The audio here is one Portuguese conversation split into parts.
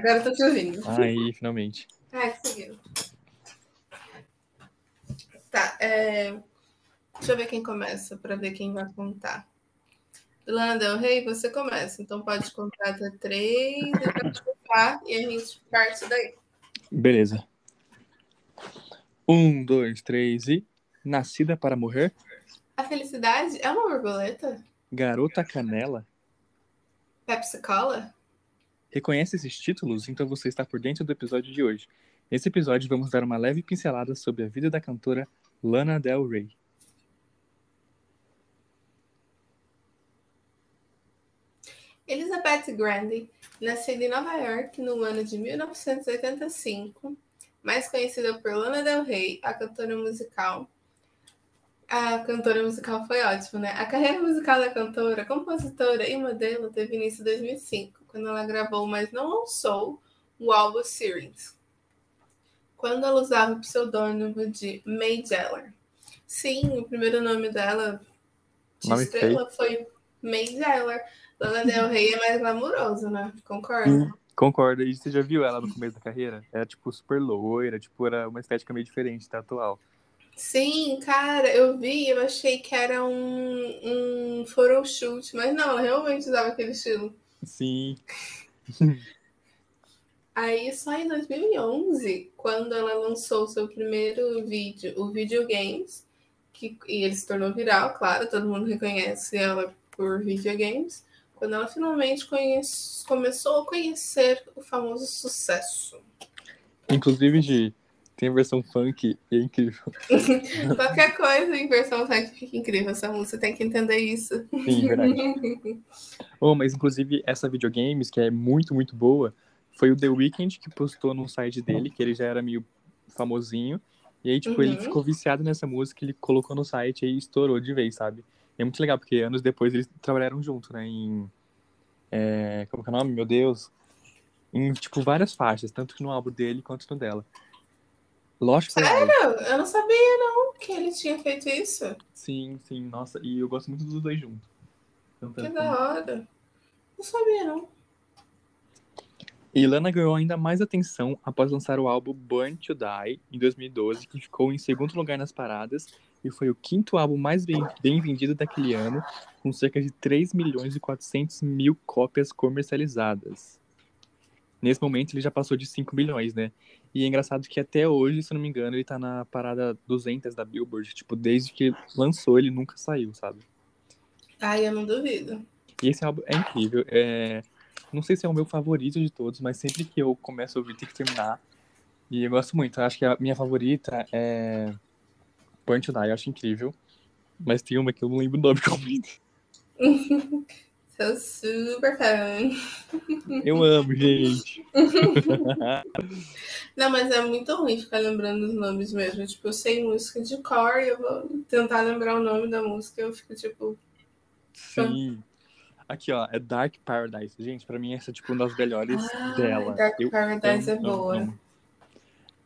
Agora eu tô te ouvindo. Aí, finalmente. Ah, conseguiu. Tá, é... deixa eu ver quem começa, pra ver quem vai contar. Lana Del Rey, você começa. Então pode contar até três, e a gente parte daí. Beleza. Um, dois, três e. Nascida para morrer? A felicidade é uma borboleta? Garota Canela? Pepsi Cola? Reconhece esses títulos? Então você está por dentro do episódio de hoje. Nesse episódio vamos dar uma leve pincelada sobre a vida da cantora Lana Del Rey. Elizabeth Grande, nascida em Nova York no ano de 1985, mais conhecida por Lana Del Rey, a cantora musical. A cantora musical foi ótimo, né? A carreira musical da cantora, compositora e modelo teve início em 2005, quando ela gravou, mas não lançou, o álbum Series, quando ela usava o pseudônimo de May Jeller. Sim, o primeiro nome dela de Nome estrela foi May Jeller. Lana Del Rey é mais glamuroso, né? Concorda? Concordo. E você já viu ela no começo da carreira? Era, tipo, super loira, tipo, era uma estética meio diferente da atual. Sim, cara, eu vi eu achei que era um, um photoshoot, mas não, ela realmente usava aquele estilo. Sim. Aí, só em 2011, quando ela lançou seu primeiro vídeo, o Videogames, que, e ele se tornou viral, claro, todo mundo reconhece ela por videogames, quando ela finalmente conhece, começou a conhecer o famoso sucesso. Inclusive, Gi, tem a versão funk e é incrível. Qualquer coisa em versão funk fica incrível, essa música tem que entender isso. Sim, verdade. oh, mas inclusive essa videogames, que é muito, muito boa, foi o The Weeknd que postou no site dele, que ele já era meio famosinho. E aí, tipo, ele Uhum. ficou viciado nessa música, ele colocou no site e estourou de vez, sabe? E é muito legal, porque anos depois eles trabalharam junto, né? Em. é, como que é o nome? Meu Deus. Em, tipo, várias faixas, tanto no álbum dele quanto no dela. Lógico que álbum. Eu, eu não sabia, não, que ele tinha feito isso. Sim, sim, nossa. E eu gosto muito dos dois juntos. Então, Que tanto- da hora. Não sabia, não. E Lana ganhou ainda mais atenção após lançar o álbum Born to Die em 2012, que ficou em segundo lugar nas paradas e foi o quinto álbum mais bem, bem vendido daquele ano, com cerca de 3 milhões e 400 mil cópias comercializadas. Nesse momento ele já passou de 5 milhões, né? E é engraçado que até hoje, se eu não me engano, ele tá na parada 200 da Billboard. Tipo, desde que lançou ele nunca saiu, sabe? Ai, eu não duvido. E esse álbum é incrível. É... Não sei se é o meu favorito de todos, mas sempre que eu começo a ouvir, tem que terminar. E eu gosto muito. Eu acho que a minha favorita é Burn to Die, eu acho incrível. Mas tem uma que eu não lembro o nome completo. Sou super fã. Eu amo, gente. Não, mas é muito ruim ficar lembrando os nomes mesmo. Tipo, eu sei música de cor e eu vou tentar lembrar o nome da música. Eu fico tipo, Sim. Aqui, ó, é Dark Paradise. Gente, pra mim essa é tipo uma das melhores ah, dela. Dark Eu Paradise amo, é amo, boa. amo.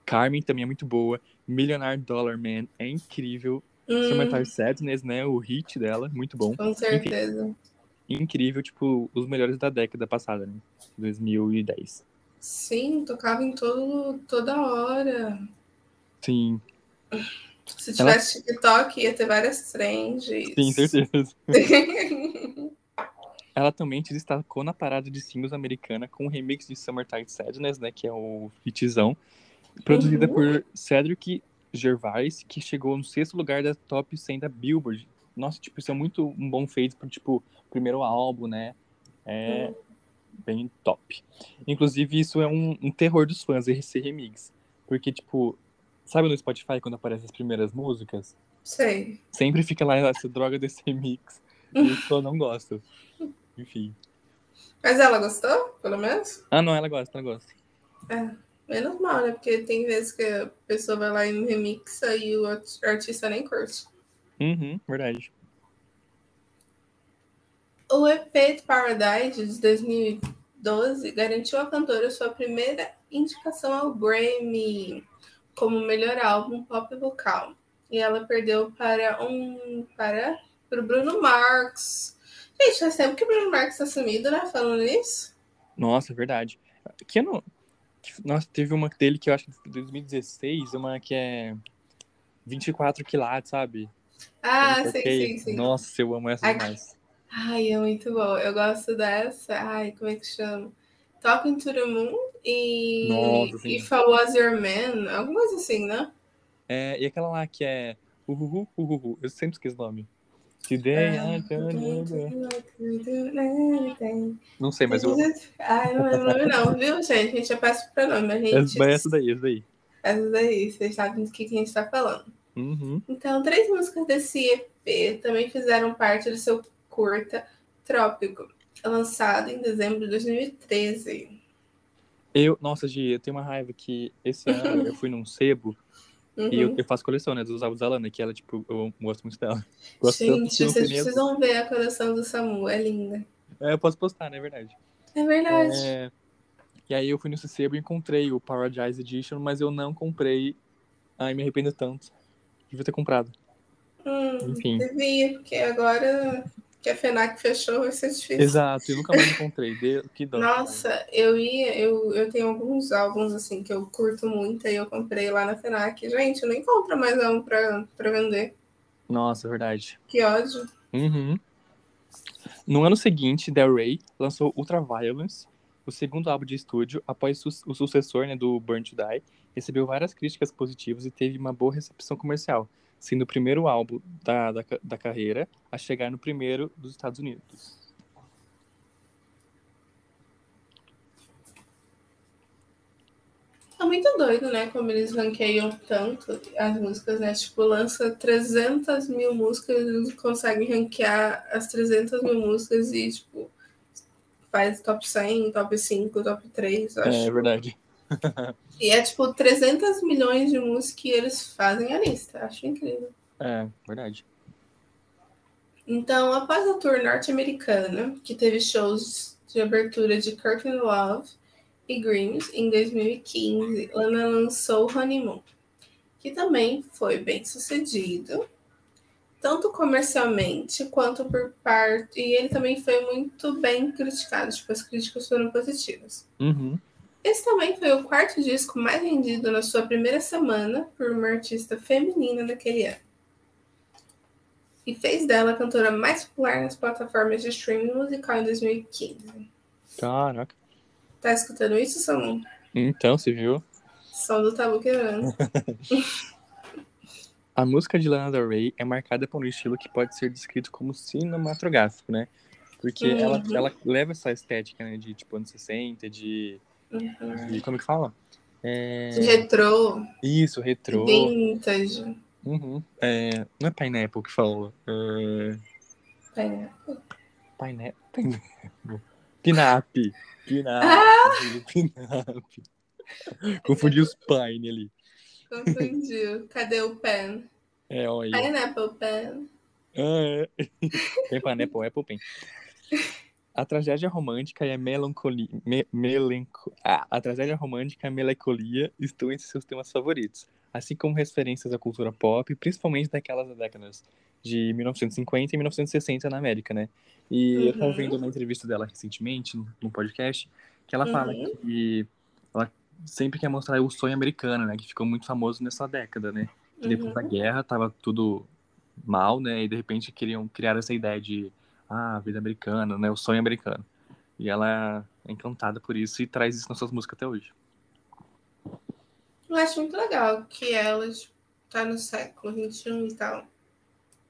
Carmen também é muito boa. Millionaire Dollar Man é incrível. Hum, Summertime Sadness, né? O hit dela, muito bom. com certeza. Incrível, tipo, os melhores da década passada, né? 2010. Sim, tocava em todo, toda hora. Sim, Se tivesse TikTok, ia ter várias trends. sim, certeza. Ela também se destacou na parada de singles americana com o remix de Summertime Sadness, né? Que é o hitzão. Produzida Uhum. por Cedric Gervais, que chegou no sexto lugar da top 100 da Billboard. Nossa, tipo, isso é muito um bom feito pro, tipo, primeiro álbum, né? É bem top. Inclusive, isso é um, um terror dos fãs, esse remix. Porque, tipo, sabe no Spotify quando aparecem as primeiras músicas? Sei. Sempre fica lá essa droga desse remix. E eu só não gosto. Enfim. Mas ela gostou, pelo menos? Ah, não, ela gosta, ela gosta. Menos mal, né? Porque tem vezes que a pessoa vai lá e remixa e o art- artista nem curte. Uhum, verdade. O EP de Paradise de 2012 garantiu à cantora sua primeira indicação ao Grammy como melhor álbum pop vocal. E ela perdeu para um para o Bruno Marx. Gente, faz tempo que o Bruno Marx está sumido, né? Falando nisso. Nossa, é verdade. Que ano. Nossa, teve uma dele que eu acho que foi 2016, uma que é 24 quilates, sabe? Ah, sim, sim, sim. Nossa, eu amo essa Ai, demais. Ai, é muito bom. Eu gosto dessa. Ai, como é que chama? Talking to the Moon e Nossa, sim. If I Was Your Man, alguma coisa assim, né? É, e aquela lá que é. Uhuhu, uhuhu. Eu sempre esqueço o nome. Today Ah, I can... Não sei, mas eu. Ai, não lembro o nome não, viu, gente? A gente já passa pro nome, a gente... Essa, essa daí, essa daí. Essas daí, vocês sabem do que, que a gente tá falando. Uhum. Então, três músicas desse EP também fizeram parte do seu curta Trópico, lançado em dezembro de 2013. Eu, nossa, Gi, eu tenho uma raiva que esse ano eu fui num sebo Uhum. e eu, eu faço coleção, né, dos álbuns da Lana, que ela, tipo, eu gosto muito dela. Gosto Gente, no vocês precisam ver a coleção do Samu, é linda. É, eu posso postar, né, é verdade. É verdade. É, E aí eu fui nesse sebo e encontrei o Paradise Edition, mas eu não comprei. Ai, me arrependo tanto. Devia ter comprado. Hum, Enfim. devia, porque agora que a FENAC fechou vai ser difícil. Exato, eu nunca mais encontrei. De... Que dó. Nossa, eu ia, eu, eu tenho alguns álbuns assim que eu curto muito e eu comprei lá na FENAC. Gente, eu nem compro mais álbum pra, pra vender. Nossa, verdade. Que ódio. Uhum. No ano seguinte, Del Rey lançou Ultraviolence, o segundo álbum de estúdio, após su- o sucessor né, do Burn to Die, recebeu várias críticas positivas e teve uma boa recepção comercial, sendo o primeiro álbum da, da, da carreira a chegar no primeiro dos Estados Unidos. É muito doido, né? Como eles ranqueiam tanto as músicas, né? Tipo, lança 300 mil músicas, eles conseguem ranquear as 300 mil músicas e, tipo, faz top 100, top 5, top 3, eu acho. É verdade. E é, tipo, 300 milhões de músicas que eles fazem a lista. Acho incrível. É, verdade. Então, após a tour norte-americana, que teve shows de abertura de Curtain Love e Dreams em 2015, Lana lançou Honeymoon, que também foi bem sucedido, tanto comercialmente quanto por parte. E ele também foi muito bem criticado, tipo, as críticas foram positivas. Uhum. Esse também foi o quarto disco mais vendido na sua primeira semana por uma artista feminina daquele ano. E fez dela a cantora mais popular nas plataformas de streaming musical em 2015. Caraca. Tá escutando isso, Samu? Então, você viu? Som do tabu quebrando. A música de Lana Del Rey é marcada por um estilo que pode ser descrito como cinematográfico, né? Porque Uhum. ela, ela leva essa estética, né? De, tipo, anos 60, de... Uhum. de como que fala? É... Retrô, Isso, retrô. vintage. Uhum. É, não é Pineapple que fala. É... É. Pineapple. Pineapple. Pinap. Pinap. Pinap. Confundi os Pine ali. Confundiu. Cadê o pen? É, olha. Pineapple pen. Ah, é. Tem Pineapple, Apple Pen. A tragédia romântica e a melancolia. Me, melanco, ah, a tragédia romântica e a melancolia estão entre seus temas favoritos, assim como referências à cultura pop, principalmente daquelas décadas de 1950 e 1960 na América, né? E eu tava Uhum. vendo uma entrevista dela recentemente, no no podcast, que ela fala Uhum. que ela sempre quer mostrar o sonho americano, né? Que ficou muito famoso nessa década, né? Que depois Uhum. da guerra tava tudo mal, né? E de repente queriam criar essa ideia de ah, a vida americana, né? O sonho americano. E ela é encantada por isso e traz isso nas suas músicas até hoje. Eu acho muito legal que ela tipo, tá no século XXI e tal.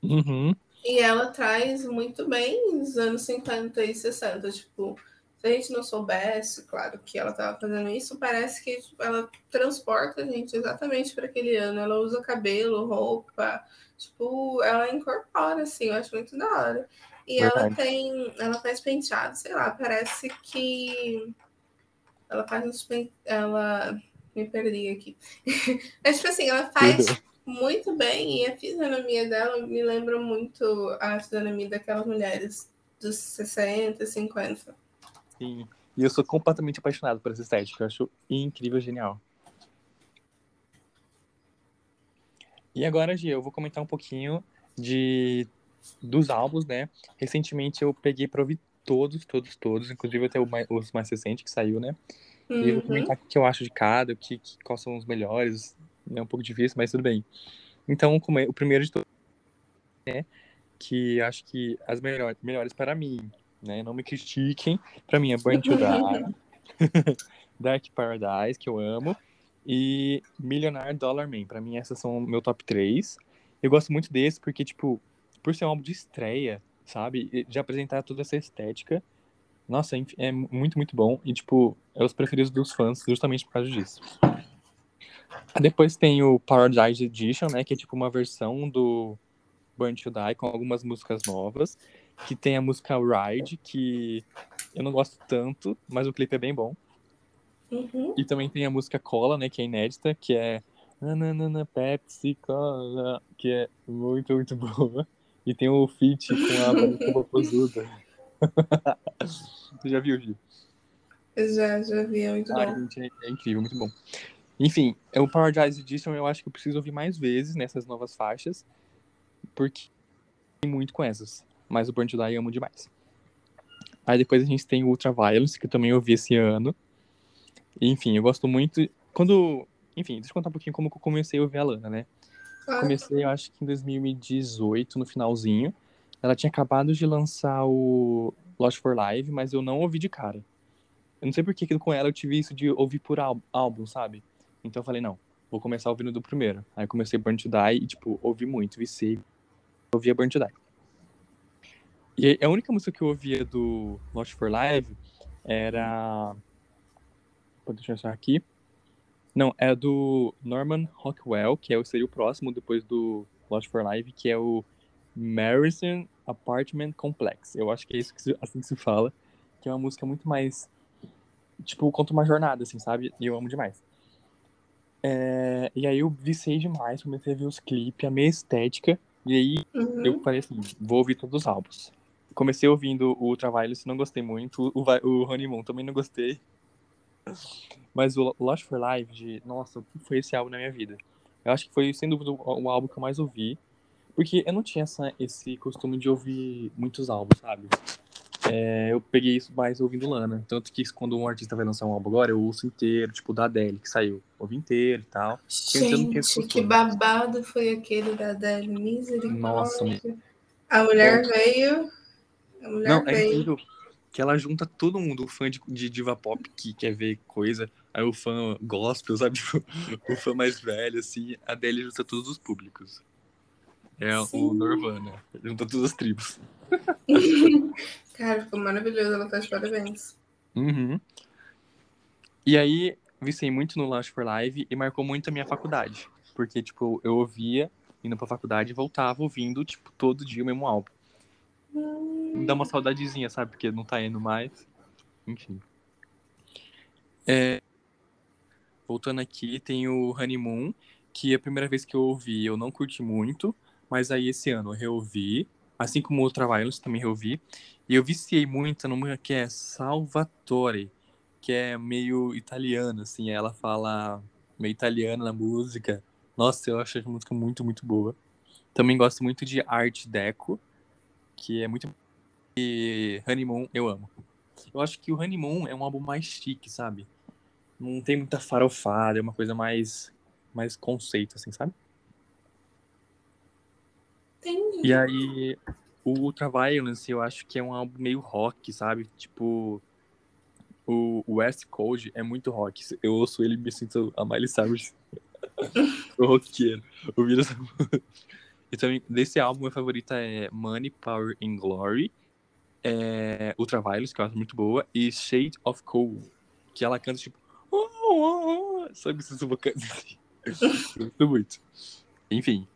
Uhum. E ela traz muito bem os anos 50 e 60. Tipo, se a gente não soubesse, claro, que ela tava fazendo isso, parece que ela transporta a gente exatamente para aquele ano. Ela usa cabelo, roupa, tipo, ela incorpora, assim, eu acho muito da hora. E ela Verdade. tem. Ela faz penteado, sei lá, parece que. Ela faz uns pen... Ela. Me perdi aqui. Mas, tipo assim, ela faz muito bem e a fisionomia dela me lembra muito a fisionomia daquelas mulheres dos 60, 50. Sim. E eu sou completamente apaixonado por essa estética. Eu acho incrível, genial. E agora, Gia, eu vou comentar um pouquinho de dos álbuns, né? Recentemente eu peguei pra ouvir todos, todos, todos, inclusive até o mais, os mais recentes que saiu, né? Uhum. E eu vou comentar o que eu acho de cada, o que, que, quais são os melhores. É um pouco difícil, mas tudo bem. Então, o primeiro de todos é que acho que as melhores, melhores para mim, né? Não me critiquem. Para mim é Burn to Die, Dark Paradise, que eu amo, e Millionaire Dollar Man. Para mim essas são meu top 3. Eu gosto muito desse porque, tipo, por ser um álbum de estreia, sabe? De apresentar toda essa estética. Nossa, é muito, muito bom. E, tipo, é os preferidos dos fãs justamente por causa disso. Depois tem o Paradise Edition, né? Que é tipo uma versão do Burn to Die com algumas músicas novas. Que tem a música Ride, que eu não gosto tanto, mas o clipe é bem bom. Uhum. E também tem a música Cola, né? Que é inédita, que é Nanana Pepsi Cola, que é muito, muito boa. E tem o feat com a Vanessa Popozuda. Você já viu, Gil? Já, já vi, é muito ah, bom. Gente, é, é, incrível, muito bom. Enfim, é o Paradise Edition eu acho que eu preciso ouvir mais vezes nessas novas faixas, porque tem muito com essas. Mas o Burn to Die eu amo demais. Aí depois a gente tem o Ultraviolence, que eu também ouvi esse ano. enfim, eu gosto muito. Quando. Enfim, deixa eu contar um pouquinho como eu comecei a ouvir a Lana, né? Comecei, eu acho que em 2018, no finalzinho. Ela tinha acabado de lançar o Lost for Live, mas eu não ouvi de cara. Eu não sei por que com ela eu tive isso de ouvir por álbum, sabe? Então eu falei, não, vou começar ouvindo do primeiro. Aí comecei Burn to Die e, tipo, ouvi muito, vi Ouvia Burn to Die. E a única música que eu ouvia do Lost for Live era. Deixa eu achar aqui. Não, é do Norman Rockwell, que é, seria o próximo depois do Lost for Live, que é o Marison Apartment Complex. Eu acho que é isso que se, assim que se fala, que é uma música muito mais tipo, conta uma jornada, assim, sabe? E eu amo demais. É, e aí eu viciei demais, comecei a ver os clipes, a minha estética, e aí uhum. eu falei assim, vou ouvir todos os álbuns. Comecei ouvindo o Ultraviolence, não gostei muito, o, o Honeymoon também não gostei. Mas o Lost for Live, de, nossa, o que foi esse álbum na minha vida? Eu acho que foi, sem dúvida, o álbum que eu mais ouvi. Porque eu não tinha essa, esse costume de ouvir muitos álbuns, sabe? É, eu peguei isso mais ouvindo Lana. Tanto que quando um artista vai lançar um álbum agora, eu ouço inteiro, tipo da Adele, que saiu. Ouvi inteiro e tal. Gente, que babado foi aquele da Adele, misericórdia. Nossa. A mulher veio... Não, é veio... é incrível que ela junta todo mundo, o fã de, de diva pop que quer ver coisa, aí o fã gospel, sabe? o fã mais velho, assim, a Adele junta todos os públicos. É Sim. o Nirvana. Junta todas as tribos. Cara, ficou maravilhoso. Ela tá de parabéns. Uhum. E aí, viciei muito no Launch for Live e marcou muito a minha faculdade. Porque, tipo, eu ouvia, indo pra faculdade e voltava ouvindo, tipo, todo dia o mesmo álbum. Hum. Me dá uma saudadezinha, sabe? Porque não tá indo mais. Enfim. É... Voltando aqui, tem o Honeymoon, que a primeira vez que eu ouvi eu não curti muito. Mas aí esse ano eu reouvi, assim como o Ultraviolence também reouvi. E eu viciei muito numa que é Salvatore, que é meio italiana, assim. Ela fala meio italiana na música. Nossa, eu acho a música muito, muito boa. Também gosto muito de Art Deco, que é muito. E Honeymoon eu amo. Eu acho que o Honeymoon é um álbum mais chique, sabe? Não tem muita farofada, é uma coisa mais, mais conceito, assim, sabe? Entendi. E aí, o Ultraviolence, eu acho que é um álbum meio rock, sabe? Tipo, o West Coast é muito rock. Eu ouço ele e me sinto a Miley Cyrus. o roqueiro. O vírus... e também, desse álbum, meu favorito é Money, Power and Glory. É Ultraviolence, que eu acho muito boa. E Shade of Cold, que ela canta tipo... Oh, oh, oh, sabe esses vocantes assim? Gosto muito. Enfim,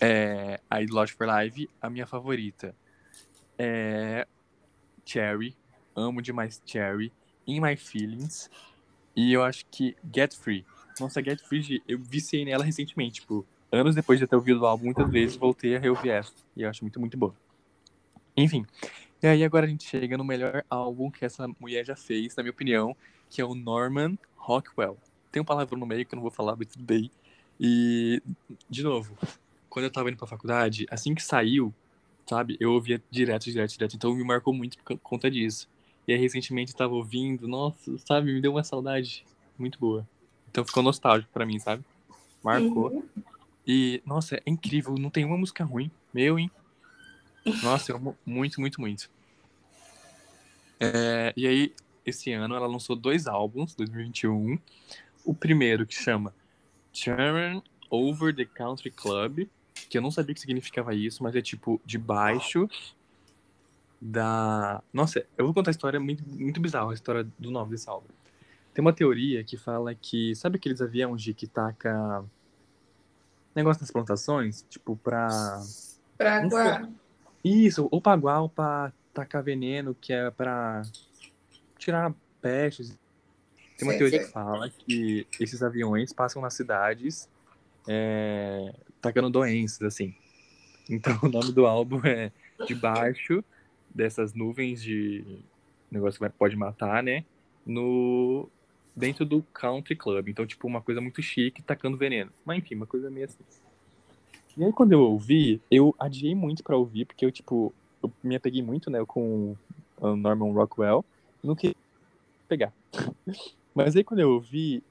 é, a Lost for Live, a minha favorita é Cherry. Amo demais Cherry. In My Feelings. E eu acho que Get Free. Nossa, Get Free, eu viciei nela recentemente. Tipo, anos depois de ter ouvido o álbum muitas vezes, voltei a reouvir essa. E eu acho muito, muito boa. Enfim. E aí agora a gente chega no melhor álbum que essa mulher já fez, na minha opinião, que é o Norman Rockwell. Tem um palavrão no meio que eu não vou falar, mas tudo bem. E, de novo, quando eu tava indo pra faculdade, assim que saiu, sabe, eu ouvia direto, direto, direto. Então me marcou muito por conta disso. E aí, recentemente, eu tava ouvindo. Nossa, sabe? Me deu uma saudade muito boa. Então ficou nostálgico pra mim, sabe? Marcou. Uhum. E, nossa, é incrível. Não tem uma música ruim. Meu, hein? Nossa, eu amo muito, muito, muito. É, e aí, esse ano, ela lançou dois álbuns, 2021. O primeiro, que chama Turn Over the Country Club, que eu não sabia que significava isso, mas é tipo, de baixo da... Nossa, eu vou contar a história muito, muito bizarra, a história do nome desse álbum. Tem uma teoria que fala que... Sabe aqueles aviões de que taca negócio nas plantações? Tipo, pra... Pra guardar. Isso, aguar ou pra tacar veneno, que é pra tirar pestes. Tem uma Sei, teoria sei. que fala que esses aviões passam nas cidades é, tacando doenças, assim. Então o nome do álbum é Debaixo dessas nuvens de negócio que pode matar, né? No dentro do country club. Então, tipo, uma coisa muito chique, tacando veneno. Mas enfim, uma coisa meio assim. E aí quando eu ouvi, eu adiei muito pra ouvir, porque eu, tipo, eu me apeguei muito, né, com o Norman Rockwell. Não queria pegar. Mas aí quando eu ouvi,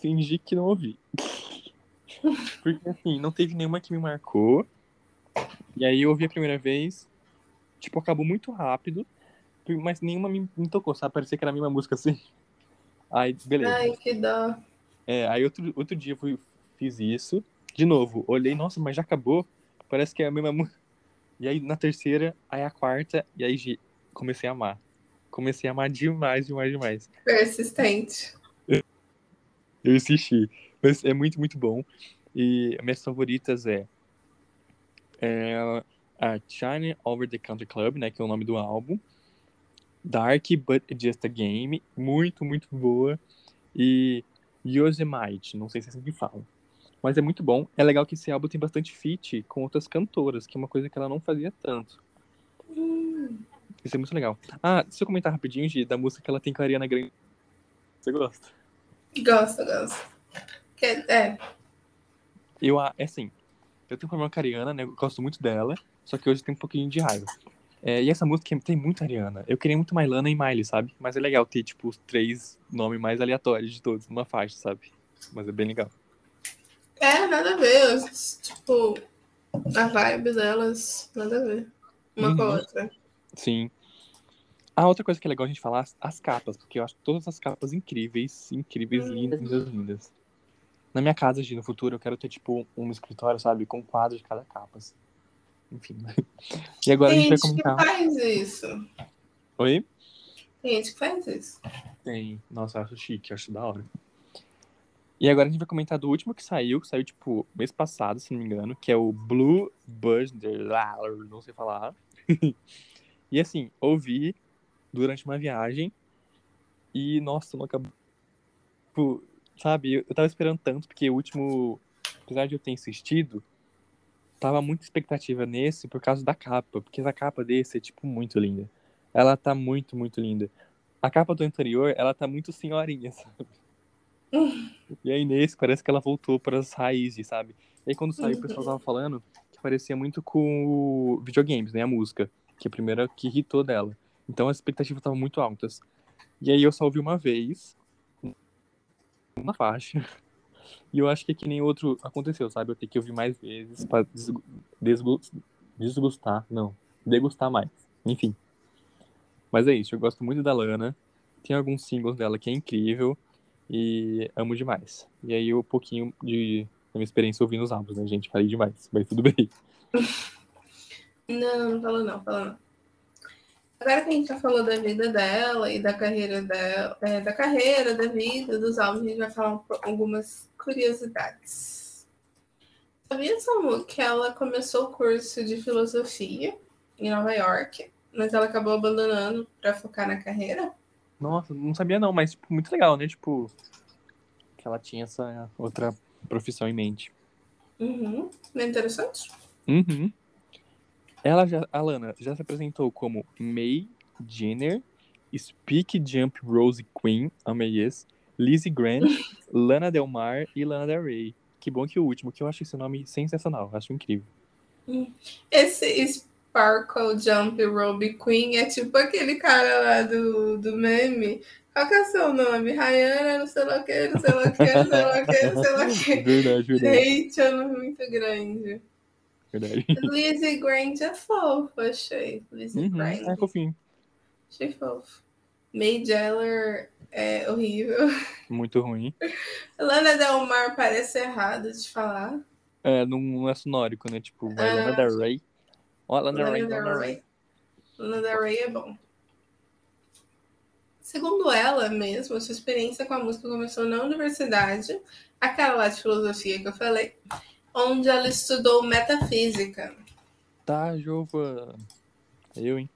fingi que não ouvi. Porque assim, não teve nenhuma que me marcou. E aí eu ouvi a primeira vez, tipo, acabou muito rápido, mas nenhuma me, me tocou, sabe? Parecia que era a mesma música assim. Aí, beleza. Ai, que dó. É, aí outro, outro dia eu fui, fiz isso. De novo, olhei, nossa, mas já acabou? Parece que é a mesma música. E aí na terceira, aí a quarta, e aí comecei a amar. Comecei a amar demais, demais, demais. Persistente. Eu assisti. Mas é muito, muito bom. E as minhas favoritas é, é a Shine Over the Country Club, né? Que é o nome do álbum. Dark But Just a Game. Muito, muito boa. E Yosemite. Não sei se é assim que falam. Mas é muito bom. É legal que esse álbum tem bastante feat com outras cantoras, que é uma coisa que ela não fazia tanto. Hum, Isso é muito legal. Ah, deixa eu comentar rapidinho, Gi, da música que ela tem com a Ariana Grande. Você gosta? gosto, gosto. Que- É, Eu, ah, é assim, eu tenho problema com a Ariana, né? Eu gosto muito dela, só que hoje tem um pouquinho de raiva. É, e essa música tem muita Ariana. Eu queria muito mais Lana e Miley, sabe? Mas é legal ter, tipo, os três nomes mais aleatórios de todos numa faixa, sabe? Mas é bem legal. É, nada a ver. Tipo, a vibe delas, nada a ver. Uma com a Uhum. outra. Sim. A outra coisa que é legal a gente falar, as- as capas, porque eu acho todas as capas incríveis, incríveis, Hum. lindas, lindas, lindas. Na minha casa, Gi, no futuro, eu quero ter, tipo, um escritório, sabe? Com um quadro de cada capa. assim. Enfim. E agora a Tem gente vai gente que comentar. faz isso. Oi? Tem gente que faz isso. Tem. Nossa, eu acho chique, eu acho da hora. E agora a gente vai comentar do último que saiu, que saiu, tipo, mês passado, se não me engano, que é o Blue Burger, não sei falar. e assim, ouvi durante uma viagem e, nossa, não acabou. Tipo, sabe, eu tava esperando tanto, porque o último, apesar de eu ter insistido, tava muita expectativa nesse por causa da capa, porque a capa desse é, tipo, muito linda. Ela tá muito, muito linda. A capa do anterior, ela tá muito senhorinha, sabe? E aí nesse parece que ela voltou para as raízes, sabe? E aí quando saiu o pessoal tava falando que parecia muito com o videogames, né? A música, que é a primeira que irritou dela. Então as expectativas estavam muito altas. E aí eu só ouvi uma vez, uma faixa. E eu acho que é que nem outro aconteceu, sabe? Eu tenho que ouvir mais vezes pra desgu- desgu- desgustar, não, degustar mais. Enfim. Mas é isso, eu gosto muito da Lana. Tem alguns singles dela que é incrível e amo demais. E aí um pouquinho de da minha experiência ouvindo os álbuns, né, gente? Falei demais, mas tudo bem. Não, não falou não, falou não. Agora que a gente já falou da vida dela e da carreira dela, é, da carreira, da vida, dos álbuns, a gente vai falar um algumas curiosidades. Sabia, Samu, que ela começou o curso de filosofia em Nova York, mas ela acabou abandonando para focar na carreira? Nossa, não sabia não, mas tipo, muito legal, né? Tipo, que ela tinha essa outra profissão em mente. Uhum. Não é interessante? Uhum. Ela já, a Lana já se apresentou como May Jenner, Speak Jump Rose Queen, amei esse, Lizzie Grant, Lana Del Mar e Lana Del Rey. Que bom que o último, que eu acho esse nome sensacional, acho incrível. Esse Sparkle Jump Robe Queen é tipo aquele cara lá do, do meme. Qual que é o seu nome? Rayana, não sei lá o que, não sei lá o que, não sei lá o que, não sei lá o que. Verdade, verdade. Hate é muito grande. verdade. Lizzie Grant é fofo, achei. Lizzie Uhum, Grant. é fofinho. Achei fofo. May Jeller é horrível. Muito ruim. Lana Del Mar parece errado de falar. É, não, não é sonórico, né? Tipo, vai Ah. Lana Del Rey. Lana Lana Del Lana. Rey. Lana Del Rey é bom. Segundo ela mesma, sua experiência com a música começou na universidade, aquela lá de filosofia que eu falei, onde ela estudou metafísica. Tá, Jova. Eu, hein?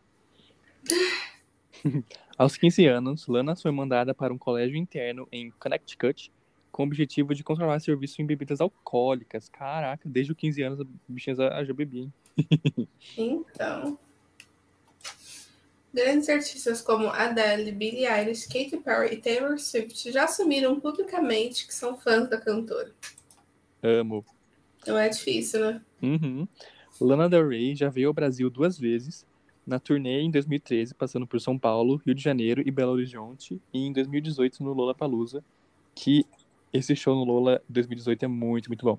Aos 15 anos, Lana foi mandada para um colégio interno em Connecticut com o objetivo de controlar serviço em bebidas alcoólicas. Caraca, desde os 15 anos a bichinha já bebia, hein? Então, grandes artistas como Adele, Billie Eilish, Katy Perry e Taylor Swift já assumiram publicamente que são fãs da cantora. Amo. Não é difícil, né? Uhum. Lana Del Rey já veio ao Brasil duas vezes, na turnê em 2013, passando por São Paulo, Rio de Janeiro e Belo Horizonte, e em 2018 no Lollapalooza, que esse show no Lola 2018 é muito, muito bom.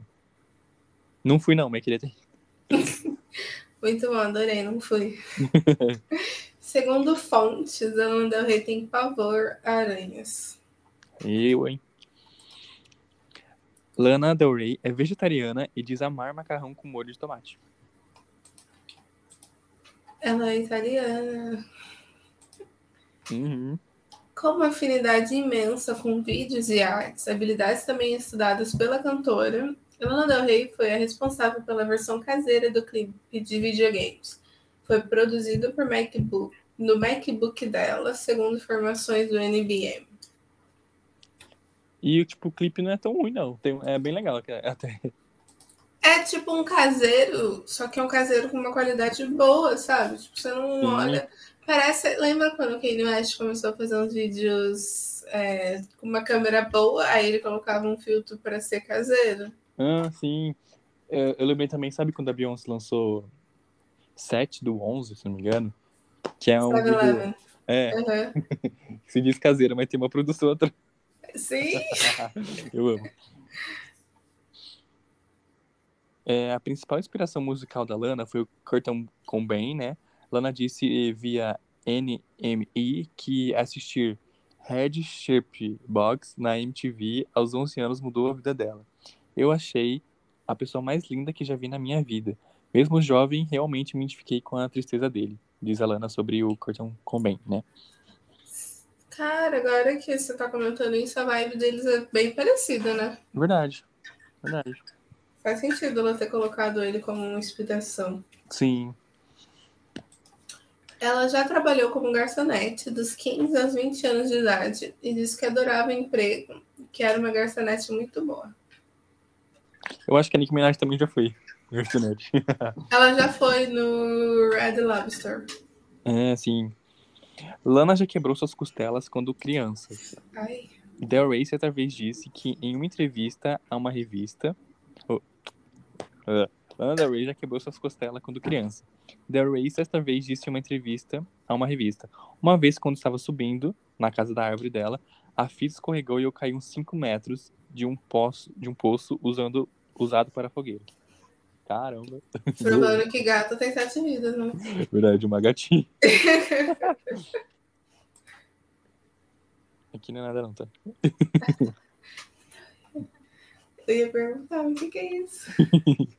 Não fui não, mas queria ter. Muito bom, adorei, não fui. Segundo fontes, a Lana Del Rey tem pavor a aranhas. Eu, hein? Lana Del Rey é vegetariana e diz amar macarrão com molho de tomate. Ela é italiana. Uhum. Com uma afinidade imensa com vídeos e artes, habilidades também estudadas pela cantora, Lana Del Rey foi a responsável pela versão caseira do clipe de videogames. Foi produzido por MacBook, no MacBook dela, segundo informações do NBM. E tipo, o clipe não é tão ruim, não. Tem, é bem legal que- até. É tipo um caseiro, só que é um caseiro com uma qualidade boa, sabe? Tipo, você não Sim. olha. Parece. Lembra quando o Kanye West começou a fazer uns vídeos é, com uma câmera boa, aí ele colocava um filtro para ser caseiro? Ah, sim. Eu, eu lembrei também, sabe quando a Beyoncé lançou 7 do 11, se não me engano? Que é um vídeo, é, que se diz caseira, mas tem uma produção atrás. Sim. Eu amo. É, a principal inspiração musical da Lana foi o Curtin Cobain, né? Lana disse via NME que assistir Red Shape Box na MTV aos 11 anos mudou a vida dela. Eu achei a pessoa mais linda que já vi na minha vida. Mesmo jovem, realmente me identifiquei com a tristeza dele, diz a Lana sobre o Curtin Cobain, né? Cara, agora que você tá comentando isso, a vibe deles é bem parecida, né? Verdade, verdade. Faz sentido ela ter colocado ele como uma inspiração. Sim, Ela já trabalhou como garçonete dos 15 aos 20 anos de idade e disse que adorava o emprego, que era uma garçonete muito boa. Eu acho que a Nicki Minaj também já foi. Ela já foi no Red Lobster. É, sim. Lana já quebrou suas costelas quando criança. Ai, Del Rey certa vez disse que em uma entrevista a uma revista. Oh, ah, Lana Del Rey já quebrou suas costelas quando criança. Del Rey certa vez disse em uma entrevista a uma revista. Uma vez, quando estava subindo na casa da árvore dela, a fita escorregou e eu caí uns 5 metros de um poço, de um poço usando, usado para fogueira. Caramba. provando que gato tem sete vidas, né? Verdade, uma gatinha. Aqui não é nada não, tá? Eu ia perguntar, o que, que é isso?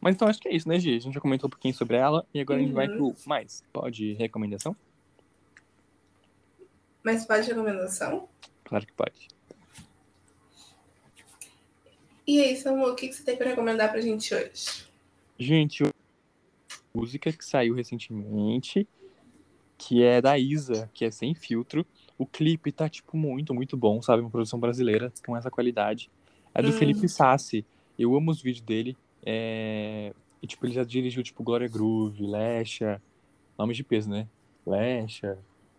Mas então acho que é isso, né, Gi? A gente já comentou um pouquinho sobre ela e agora a gente vai Uhum. pro mais. Pode recomendação? Mas pode recomendação? Claro que pode. E aí, Samu, o que, você tem para recomendar pra gente hoje? Gente, música que saiu recentemente, que é da Isa, que é sem filtro. O clipe tá, tipo, muito, muito bom, sabe? Uma produção brasileira com essa qualidade. É do Hum. Felipe Sassi. Eu amo os vídeos dele. É... E, tipo, ele já dirigiu, tipo, Glória Groove, Lesha. Nomes de peso, né? Lesha.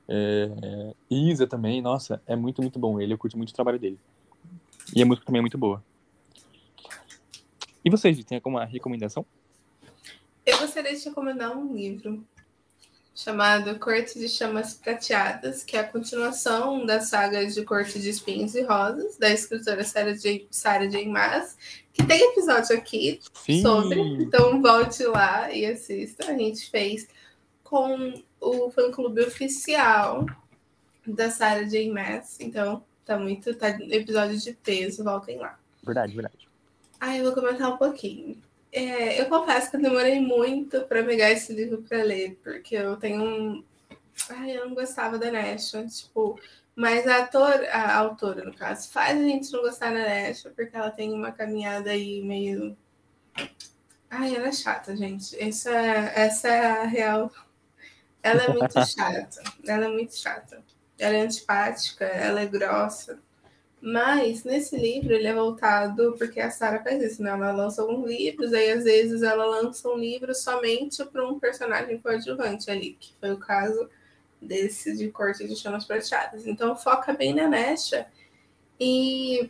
é, Isa também. Nossa, é muito, muito bom ele. Eu curto muito o trabalho dele. E a música também é muito boa. E você, Gi, tem alguma recomendação? Eu gostaria de recomendar um livro chamado Corte de Chamas Prateadas, que é a continuação da saga de Corte de Espinhos e Rosas, da escritora Sarah J. Sarah J. Maas, que tem episódio aqui Sim. sobre, então volte lá e assista. A gente fez com o fã-clube oficial da Sarah J. Maas, então tá muito, tá episódio de peso, voltem lá. Verdade, verdade. Ah, eu vou comentar um pouquinho. É, eu confesso que eu demorei muito para pegar esse livro para ler, porque eu tenho um. Ai, eu não gostava da Nashua, tipo. Mas a, ator, a autora, no caso, faz a gente não gostar da Nashua, porque ela tem uma caminhada aí meio. Ai, ela é chata, gente. Essa, essa é a real. Ela é muito chata. Ela é muito chata. Ela é antipática, ela é grossa. Mas nesse livro ele é voltado porque a Sarah faz isso, né? Ela lança alguns livros, aí às vezes ela lança um livro somente para um personagem coadjuvante ali, que foi o caso desse de Corte de Chamas Prateadas. Então foca bem na Nesha e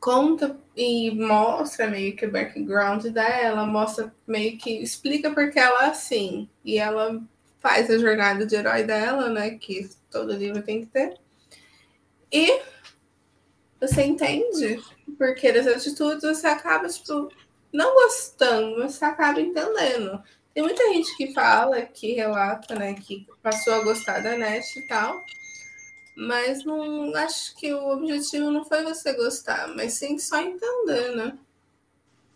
conta e mostra meio que o background dela, mostra meio que explica porque ela é assim. E ela faz a jornada de herói dela, né? Que todo livro tem que ter. E você entende porque das atitudes, você acaba, tipo, não gostando, mas você acaba entendendo. Tem muita gente que fala, que relata, né, que passou a gostar da NET e tal, mas não acho que o objetivo não foi você gostar, mas sim só entender, né?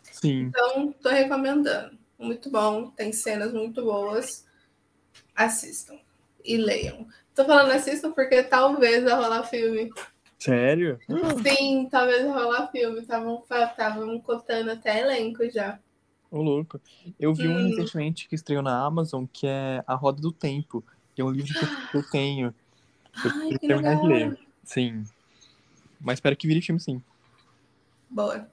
Sim. Então, tô recomendando. Muito bom, tem cenas muito boas. Assistam e leiam. Tô falando assistam porque talvez vai rolar filme. Sério? Sim, talvez rolar filme. Estavam contando até elenco já. Ô, louco. Eu vi um Hum. recentemente que estreou na Amazon, que é A Roda do Tempo. Que é um livro que eu- tenho. Eu Ai, que terminar de legal. ler. Sim. Mas espero que vire filme, sim. Boa.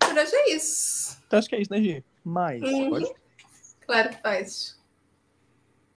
Por hoje é isso. Então acho que é isso, né, Gi? Mas, Uhum. pode? Claro que faz.